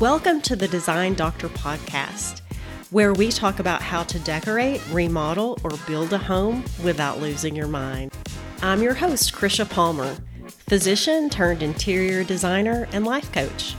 Welcome to the Design Doctor podcast, where we talk about how to decorate, remodel, or build a home without losing your mind. I'm your host, Kricia Palmer, physician turned interior designer and life coach.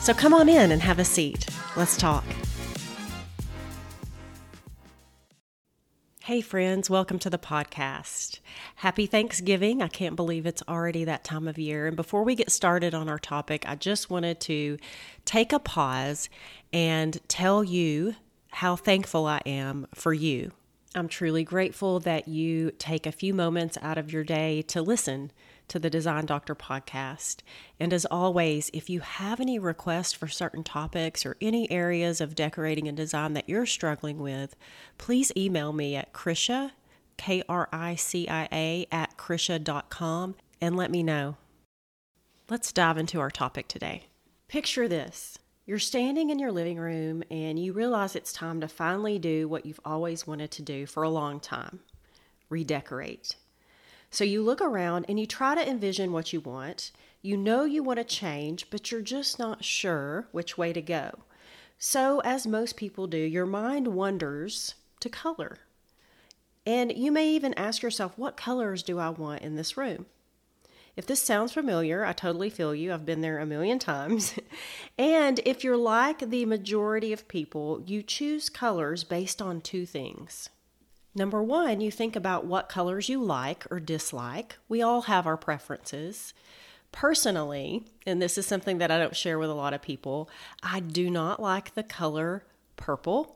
So come on in and have a seat. Let's talk. Hey, friends, welcome to the podcast. Happy Thanksgiving. I can't believe it's already that time of year. And before we get started on our topic, I just wanted to take a pause and tell you how thankful I am for you. I'm truly grateful that you take a few moments out of your day to listen to the Design Doctor podcast. And as always, if you have any requests for certain topics or any areas of decorating and design that you're struggling with, please email me at Kricia, K R I C I A, at Kricia.com and let me know. Let's dive into our topic today. Picture this. You're standing in your living room and you realize it's time to finally do what you've always wanted to do for a long time redecorate. So you look around and you try to envision what you want. You know you want to change, but you're just not sure which way to go. So, as most people do, your mind wanders to color. And you may even ask yourself, what colors do I want in this room? If this sounds familiar, I totally feel you. I've been there a million times. and if you're like the majority of people, you choose colors based on two things Number one, you think about what colors you like or dislike. We all have our preferences. Personally, and this is something that I don't share with a lot of people, I do not like the color purple.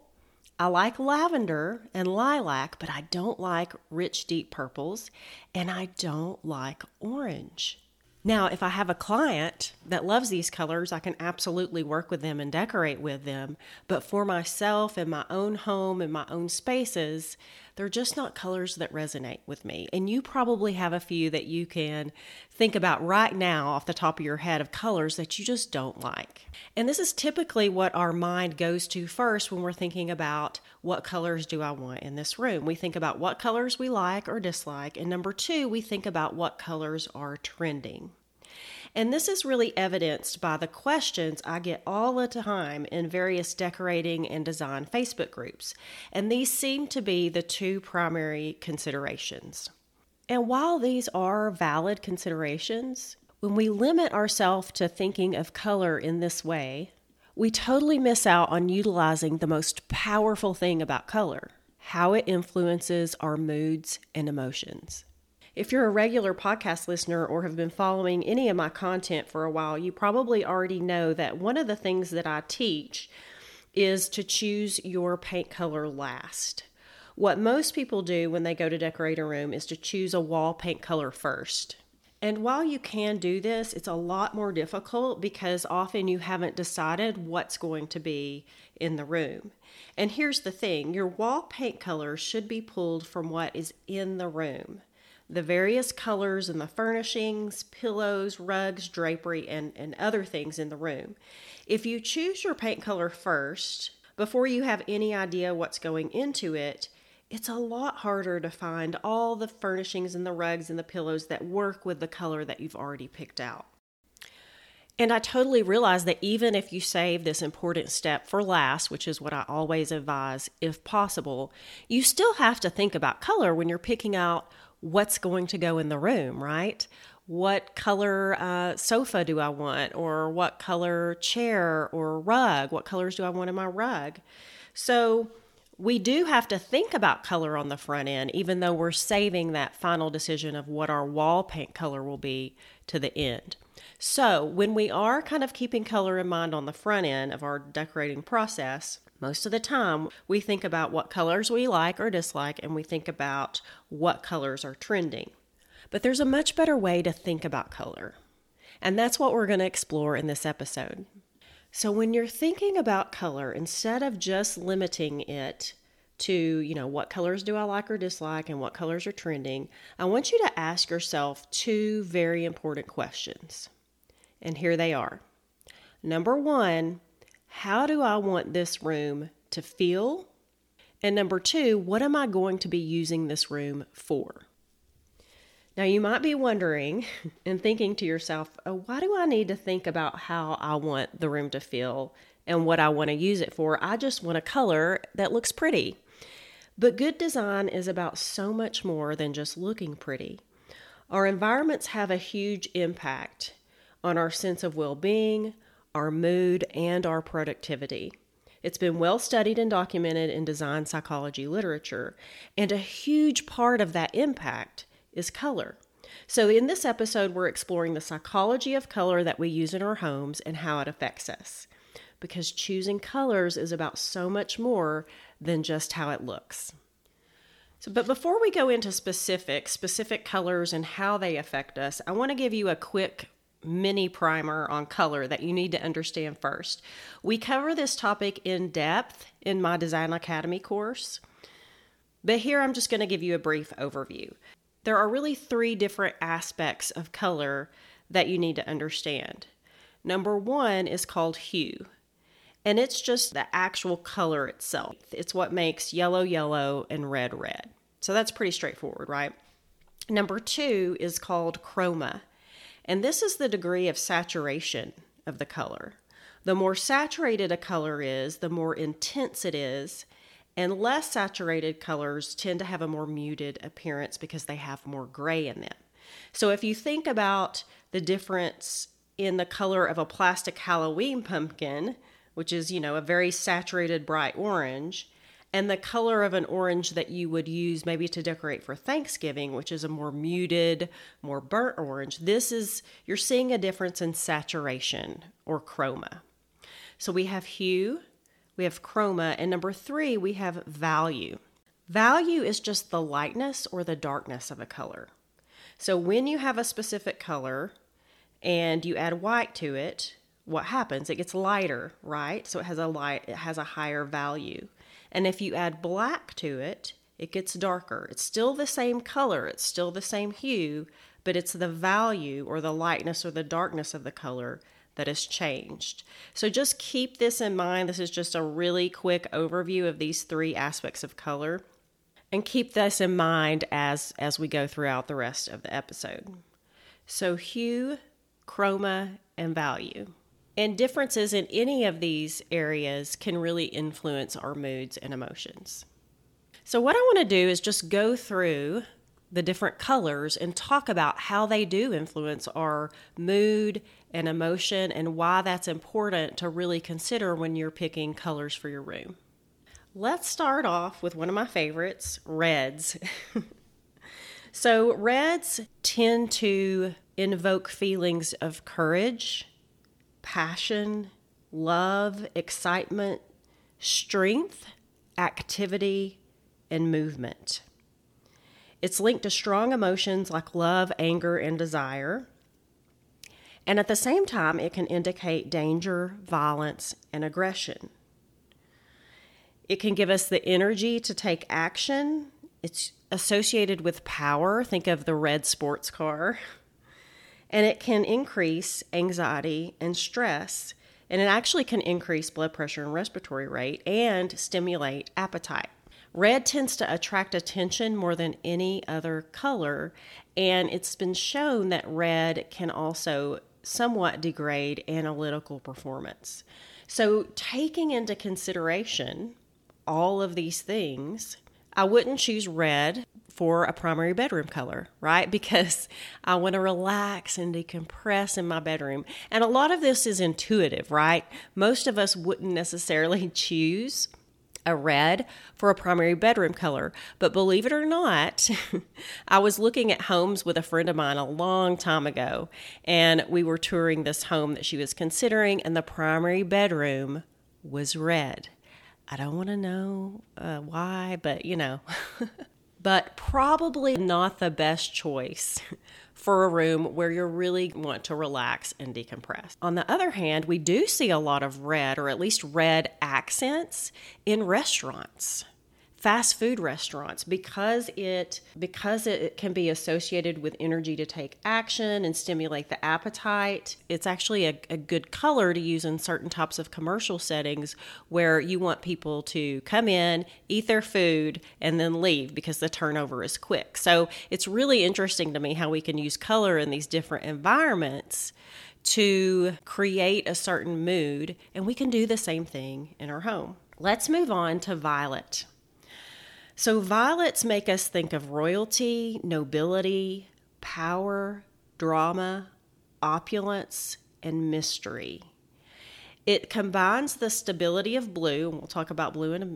I like lavender and lilac, but I don't like rich, deep purples, and I don't like orange. Now, if I have a client that loves these colors, I can absolutely work with them and decorate with them. But for myself in my own home, in my own spaces, they're just not colors that resonate with me. And you probably have a few that you can think about right now off the top of your head of colors that you just don't like. And this is typically what our mind goes to first when we're thinking about what colors do I want in this room. We think about what colors we like or dislike. And number two, we think about what colors are trending. And this is really evidenced by the questions I get all the time in various decorating and design Facebook groups. And these seem to be the two primary considerations. And while these are valid considerations, when we limit ourselves to thinking of color in this way, we totally miss out on utilizing the most powerful thing about color how it influences our moods and emotions. If you're a regular podcast listener or have been following any of my content for a while, you probably already know that one of the things that I teach is to choose your paint color last. What most people do when they go to decorate a room is to choose a wall paint color first. And while you can do this, it's a lot more difficult because often you haven't decided what's going to be in the room. And here's the thing your wall paint color should be pulled from what is in the room the various colors and the furnishings, pillows, rugs, drapery, and, and other things in the room. If you choose your paint color first, before you have any idea what's going into it, it's a lot harder to find all the furnishings and the rugs and the pillows that work with the color that you've already picked out. And I totally realize that even if you save this important step for last, which is what I always advise if possible, you still have to think about color when you're picking out what's going to go in the room, right? What color uh, sofa do I want? Or what color chair or rug? What colors do I want in my rug? So, we do have to think about color on the front end, even though we're saving that final decision of what our wall paint color will be to the end. So, when we are kind of keeping color in mind on the front end of our decorating process, most of the time, we think about what colors we like or dislike, and we think about what colors are trending. But there's a much better way to think about color. And that's what we're going to explore in this episode. So, when you're thinking about color, instead of just limiting it to, you know, what colors do I like or dislike and what colors are trending, I want you to ask yourself two very important questions. And here they are. Number one, how do I want this room to feel? And number two, what am I going to be using this room for? Now, you might be wondering and thinking to yourself, oh, why do I need to think about how I want the room to feel and what I want to use it for? I just want a color that looks pretty. But good design is about so much more than just looking pretty. Our environments have a huge impact on our sense of well being, our mood, and our productivity. It's been well studied and documented in design psychology literature, and a huge part of that impact is color. So, in this episode, we're exploring the psychology of color that we use in our homes and how it affects us. Because choosing colors is about so much more than just how it looks. So, but before we go into specific specific colors and how they affect us, I want to give you a quick mini primer on color that you need to understand first. We cover this topic in depth in my Design Academy course, but here I'm just going to give you a brief overview. There are really three different aspects of color that you need to understand. Number one is called hue, and it's just the actual color itself. It's what makes yellow yellow and red red. So that's pretty straightforward, right? Number two is called chroma, and this is the degree of saturation of the color. The more saturated a color is, the more intense it is, and less saturated colors tend to have a more muted appearance because they have more gray in them. So if you think about the difference in the color of a plastic Halloween pumpkin, which is, you know, a very saturated bright orange, and the color of an orange that you would use maybe to decorate for Thanksgiving, which is a more muted, more burnt orange. This is, you're seeing a difference in saturation or chroma. So we have hue, we have chroma, and number three, we have value. Value is just the lightness or the darkness of a color. So when you have a specific color and you add white to it, what happens? It gets lighter, right? So it has a light, it has a higher value. And if you add black to it, it gets darker. It's still the same color, it's still the same hue, but it's the value or the lightness or the darkness of the color that has changed. So just keep this in mind. This is just a really quick overview of these three aspects of color. And keep this in mind as as we go throughout the rest of the episode. So hue, chroma, and value. And differences in any of these areas can really influence our moods and emotions. So, what I want to do is just go through the different colors and talk about how they do influence our mood and emotion and why that's important to really consider when you're picking colors for your room. Let's start off with one of my favorites reds. so, reds tend to invoke feelings of courage passion, love, excitement, strength, activity, and movement. It's linked to strong emotions like love, anger, and desire. And at the same time, it can indicate danger, violence, and aggression. It can give us the energy to take action. It's associated with power. Think of the red sports car. and it can increase anxiety and stress. And it actually can increase blood pressure and respiratory rate and stimulate appetite. Red tends to attract attention more than any other color, and it's been shown that red can also somewhat degrade analytical performance. So, taking into consideration all of these things, I wouldn't choose red for a primary bedroom color, right? Because I want to relax and decompress in my bedroom. And a lot of this is intuitive, right? Most of us wouldn't necessarily choose a red for a primary bedroom color. But believe it or not, I was looking at homes with a friend of mine a long time ago, and we were touring this home that she was considering, and the primary bedroom was red. I don't want to know uh, why, but you know. But probably not the best choice for a room where you really want to relax and decompress. On the other hand, we do see a lot of red, or at least red accents, in restaurants. Fast food restaurants because it because it can be associated with energy to take action and stimulate the appetite it's actually a, a, good color to use in certain types of commercial settings where you want people to come in eat their food and then leave because the turnover is quick. So it's really interesting to me how we can use color in these different environments to create a certain mood and we can do the same thing in our home. Let's move on to violet so, violets make us think of royalty, nobility, power, drama, opulence, and mystery. It combines the stability of blue, and we'll talk about blue in a,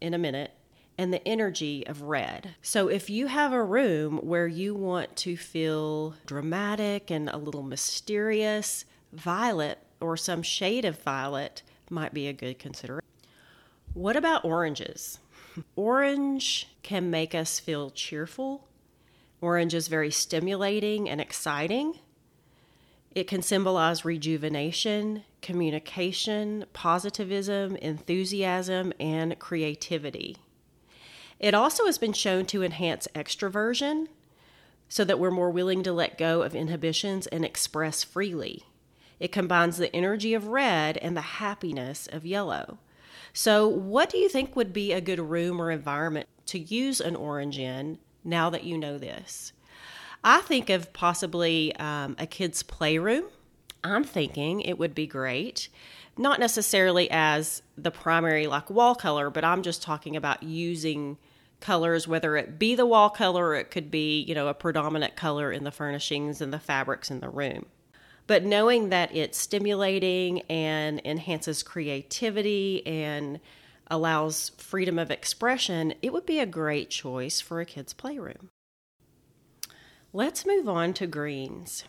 in a minute, and the energy of red. So, if you have a room where you want to feel dramatic and a little mysterious, violet or some shade of violet might be a good consideration. What about oranges? Orange can make us feel cheerful. Orange is very stimulating and exciting. It can symbolize rejuvenation, communication, positivism, enthusiasm, and creativity. It also has been shown to enhance extroversion so that we're more willing to let go of inhibitions and express freely. It combines the energy of red and the happiness of yellow. So, what do you think would be a good room or environment to use an orange in now that you know this? I think of possibly um, a kid's playroom. I'm thinking it would be great, not necessarily as the primary like wall color, but I'm just talking about using colors, whether it be the wall color or it could be, you know, a predominant color in the furnishings and the fabrics in the room. But knowing that it's stimulating and enhances creativity and allows freedom of expression, it would be a great choice for a kid's playroom. Let's move on to greens.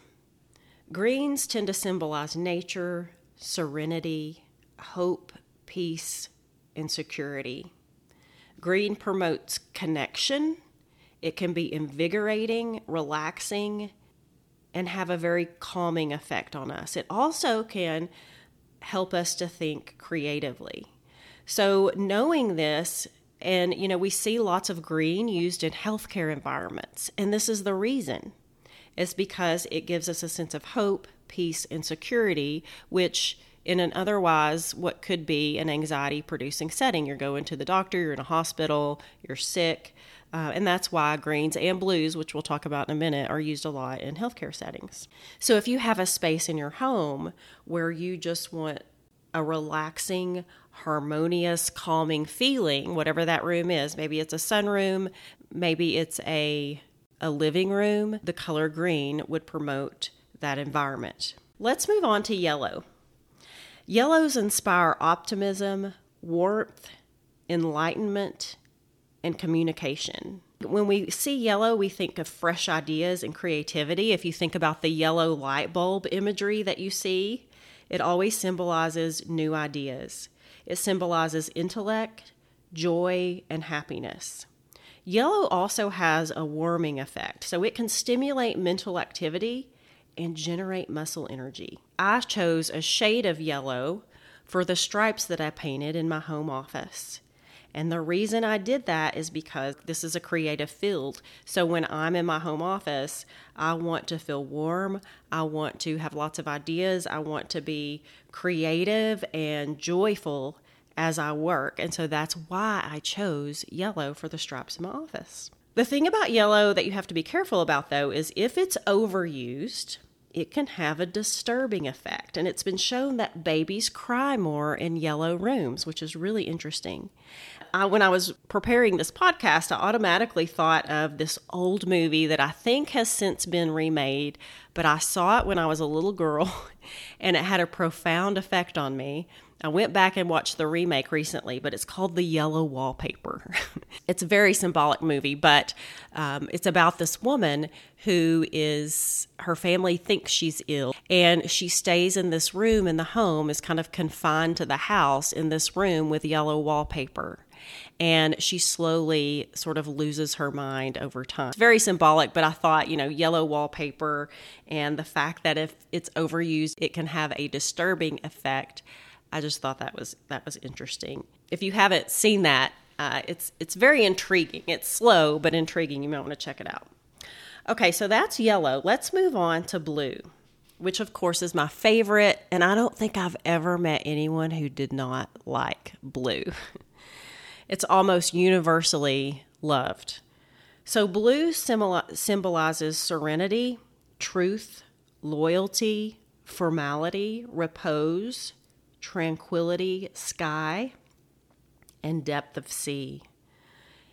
Greens tend to symbolize nature, serenity, hope, peace, and security. Green promotes connection. It can be invigorating, relaxing, and have a very calming effect on us. It also can help us to think creatively. So, knowing this, and you know, we see lots of green used in healthcare environments, and this is the reason. It's because it gives us a sense of hope, peace, and security, which in an otherwise what could be an anxiety producing setting. You're going to the doctor, you're in a hospital, you're sick. Uh, and that's why greens and blues, which we'll talk about in a minute, are used a lot in healthcare settings. So if you have a space in your home where you just want a relaxing, harmonious, calming feeling, whatever that room is, maybe it's a sunroom, maybe it's a a living room, the color green would promote that environment. Let's move on to yellow. Yellows inspire optimism, warmth, enlightenment, and communication. When we see yellow, we think of fresh ideas and creativity. If you think about the yellow light bulb imagery that you see, it always symbolizes new ideas. It symbolizes intellect, joy, and happiness. Yellow also has a warming effect, so it can stimulate mental activity and generate muscle energy. I chose a shade of yellow for the stripes that I painted in my home office. And the reason I did that is because this is a creative field. So when I'm in my home office, I want to feel warm. I want to have lots of ideas. I want to be creative and joyful as I work. And so that's why I chose yellow for the stripes in my office. The thing about yellow that you have to be careful about, though, is if it's overused, it can have a disturbing effect. And it's been shown that babies cry more in yellow rooms, which is really interesting. I, when I was preparing this podcast, I automatically thought of this old movie that I think has since been remade, but I saw it when I was a little girl and it had a profound effect on me. I went back and watched the remake recently, but it's called The Yellow Wallpaper. it's a very symbolic movie, but um, it's about this woman who is, her family thinks she's ill, and she stays in this room in the home, is kind of confined to the house in this room with yellow wallpaper and she slowly sort of loses her mind over time. It's very symbolic, but I thought, you know, yellow wallpaper and the fact that if it's overused, it can have a disturbing effect I just thought that was that was interesting. If you haven't seen that, Uh, it's it's very intriguing. It's slow but intriguing. You might want to check it out. Okay, so that's yellow. Let's move on to blue, which of course is my favorite, and I don't think I've ever met anyone who did not like blue. It's almost universally loved. So, blue symbolizes serenity, truth, loyalty, formality, repose, tranquility, sky, and depth of sea.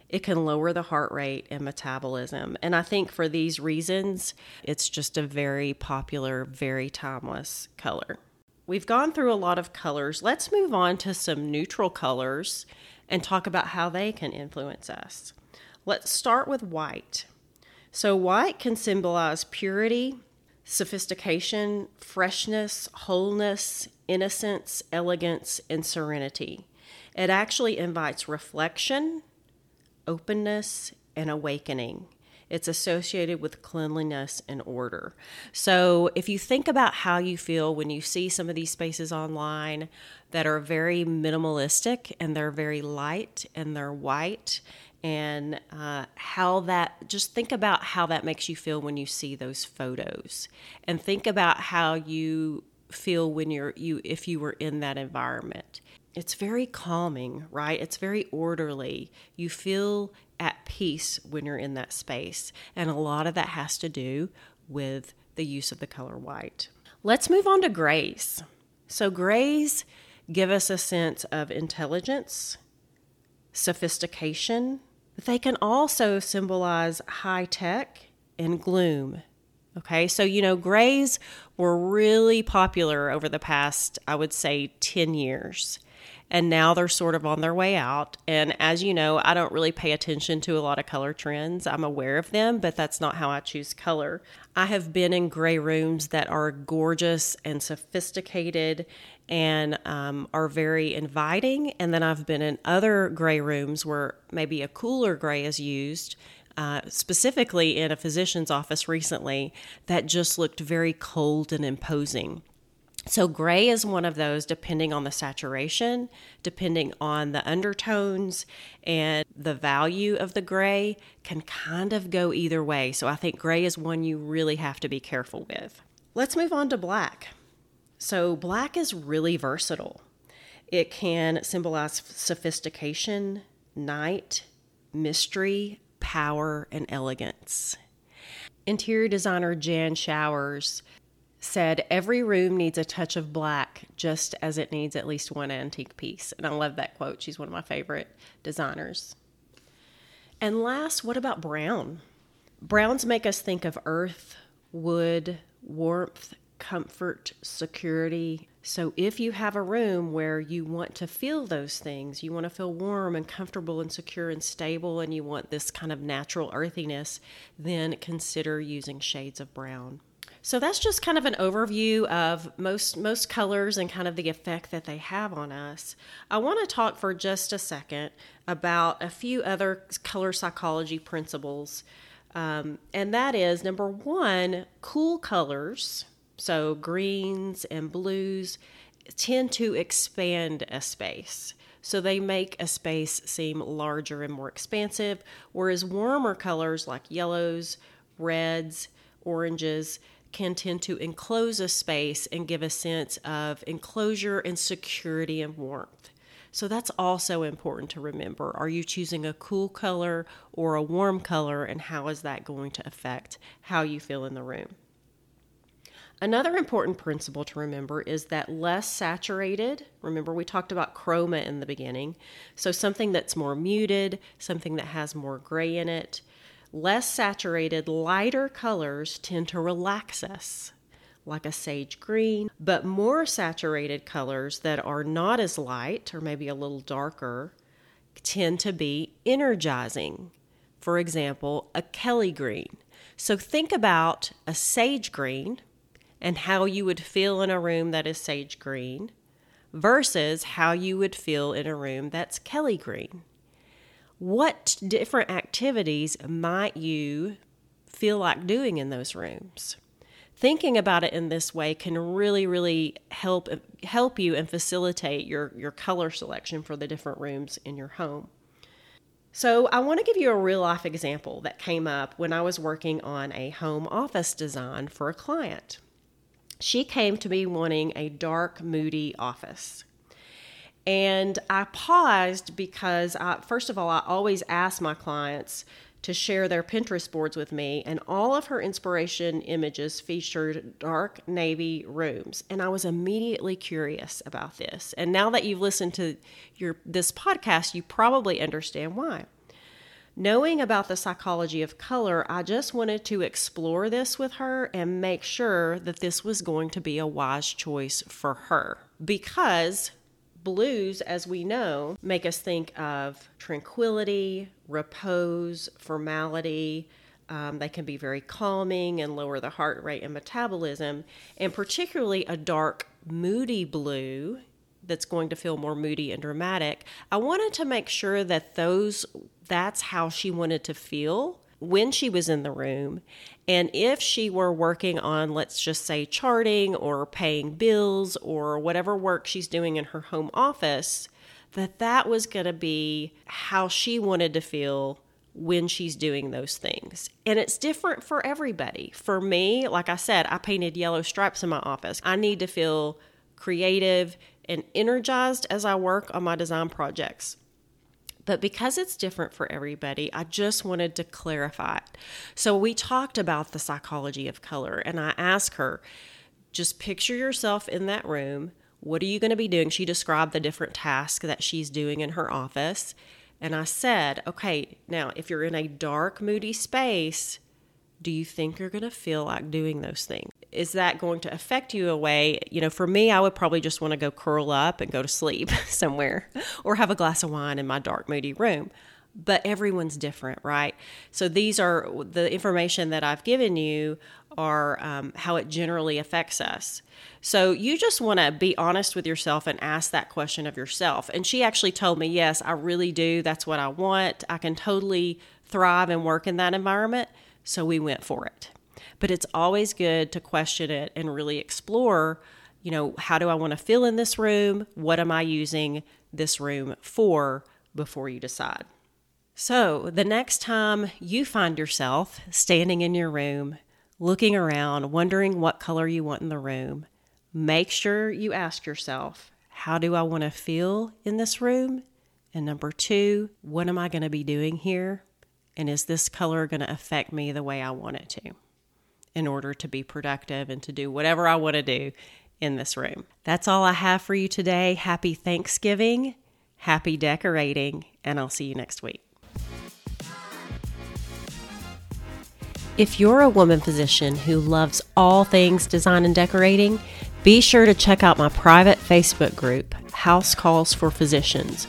It can lower the heart rate and metabolism. And I think for these reasons, it's just a very popular, very timeless color. We've gone through a lot of colors. Let's move on to some neutral colors and talk about how they can influence us. Let's start with white. So, white can symbolize purity, sophistication, freshness, wholeness, innocence, elegance, and serenity. It actually invites reflection, openness, and awakening. It's associated with cleanliness and order. So, if you think about how you feel when you see some of these spaces online that are very minimalistic and they're very light and they're white and uh, how that just think about how that makes you feel when you see those photos. And think about how you feel when you're you if you were in that environment. It's very calming right? It's very orderly. You feel at peace when you're in that space. And a lot of that has to do with the use of the color white. Let's move on to grays. So grays give us a sense of intelligence sophistication but they can also symbolize high tech and gloom. Okay, so you know, grays were really popular over the past, I would say, 10 years. And now they're sort of on their way out. And as you know, I don't really pay attention to a lot of color trends. I'm aware of them, but that's not how I choose color. I have been in gray rooms that are gorgeous and sophisticated and um, are very inviting. And then I've been in other gray rooms where maybe a cooler gray is used. Uh, specifically in a physician's office recently, that just looked very cold and imposing. So, gray is one of those, depending on the saturation, depending on the undertones, and the value of the gray can kind of go either way. So, I think gray is one you really have to be careful with. Let's move on to black. So, black is really versatile. It can symbolize sophistication, night, mystery, power, and elegance. Interior designer Jan Showers said, Every room needs a touch of black, just as it needs at least one antique piece. And I love that quote. She's one of my favorite designers. And last, what about brown? Browns make us think of earth, wood, warmth, comfort, security. So, if you have a room where you want to feel those things, you want to feel warm and comfortable and secure and stable, and you want this kind of natural earthiness, then consider using shades of brown. So that's just kind of an overview of most most colors and kind of the effect that they have on us. I want to talk for just a second about a few other color psychology principles, um, and that is number one, cool colors. So greens and blues tend to expand a space. So they make a space seem larger and more expansive, whereas warmer colors like yellows, reds, oranges can tend to enclose a space and give a sense of enclosure and security and warmth. So that's also important to remember. Are you choosing a cool color or a warm color, and how is that going to affect how you feel in the room? Another important principle to remember is that less saturated, remember we talked about chroma in the beginning, so something that's more muted, something that has more gray in it, Less saturated, lighter colors tend to relax us, like a sage green, but more saturated colors that are not as light or maybe a little darker tend to be energizing. For example, a Kelly green. So think about a sage green and how you would feel in a room that is sage green versus how you would feel in a room that's Kelly green what different activities might you feel like doing in those rooms? Thinking about it in this way can really, really help help you and facilitate your, your color selection for the different rooms in your home. So, I want to give you a real life example that came up when I was working on a home office design for a client. She came to me wanting a dark, moody office. And I paused because, I, first of all, I always ask my clients to share their Pinterest boards with me, and all of her inspiration images featured dark navy rooms. And I was immediately curious about this. And now that you've listened to your this podcast, you probably understand why. Knowing about the psychology of color, I just wanted to explore this with her and make sure that this was going to be a wise choice for her. Because Blues, as we know, make us think of tranquility, repose, formality. Um, they can be very calming and lower the heart rate and metabolism. And particularly a dark, moody blue that's going to feel more moody and dramatic. I wanted to make sure that those that's how she wanted to feel when she was in the room. And if she were working on, let's just say, charting or paying bills or whatever work she's doing in her home office, that that was going to be how she wanted to feel when she's doing those things. And it's different for everybody. For me, like I said, I painted yellow stripes in my office. I need to feel creative and energized as I work on my design projects. But because it's different for everybody, I just wanted to clarify. So we talked about the psychology of color, and I asked her, just picture yourself in that room. What are you going to be doing? She described the different tasks that she's doing in her office. And I said, okay, now if you're in a dark, moody space, do you think you're going to feel like doing those things? Is that going to affect you away? You know, for me, I would probably just want to go curl up and go to sleep somewhere or have a glass of wine in my dark, moody room. But everyone's different, right? So these are the information that I've given you are um, how it generally affects us. So you just want to be honest with yourself and ask that question of yourself. And she actually told me, yes, I really do. That's what I want. I can totally thrive and work in that environment. So we went for it. But it's always good to question it and really explore, you know, how do I want to feel in this room? What am I using this room for before you decide? So, the next time you find yourself standing in your room, looking around, wondering what color you want in the room, make sure you ask yourself, how do I want to feel in this room? And number two, what am I going to be doing here? And is this color going to affect me the way I want it to in order to be productive and to do whatever I want to do in this room? That's all I have for you today. Happy Thanksgiving, happy decorating, and I'll see you next week. If you're a woman physician who loves all things design and decorating, be sure to check out my private Facebook group, House Calls for Physicians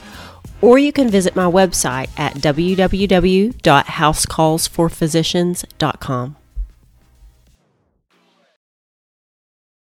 or you can visit my website at www.housecallsforphysicians.com.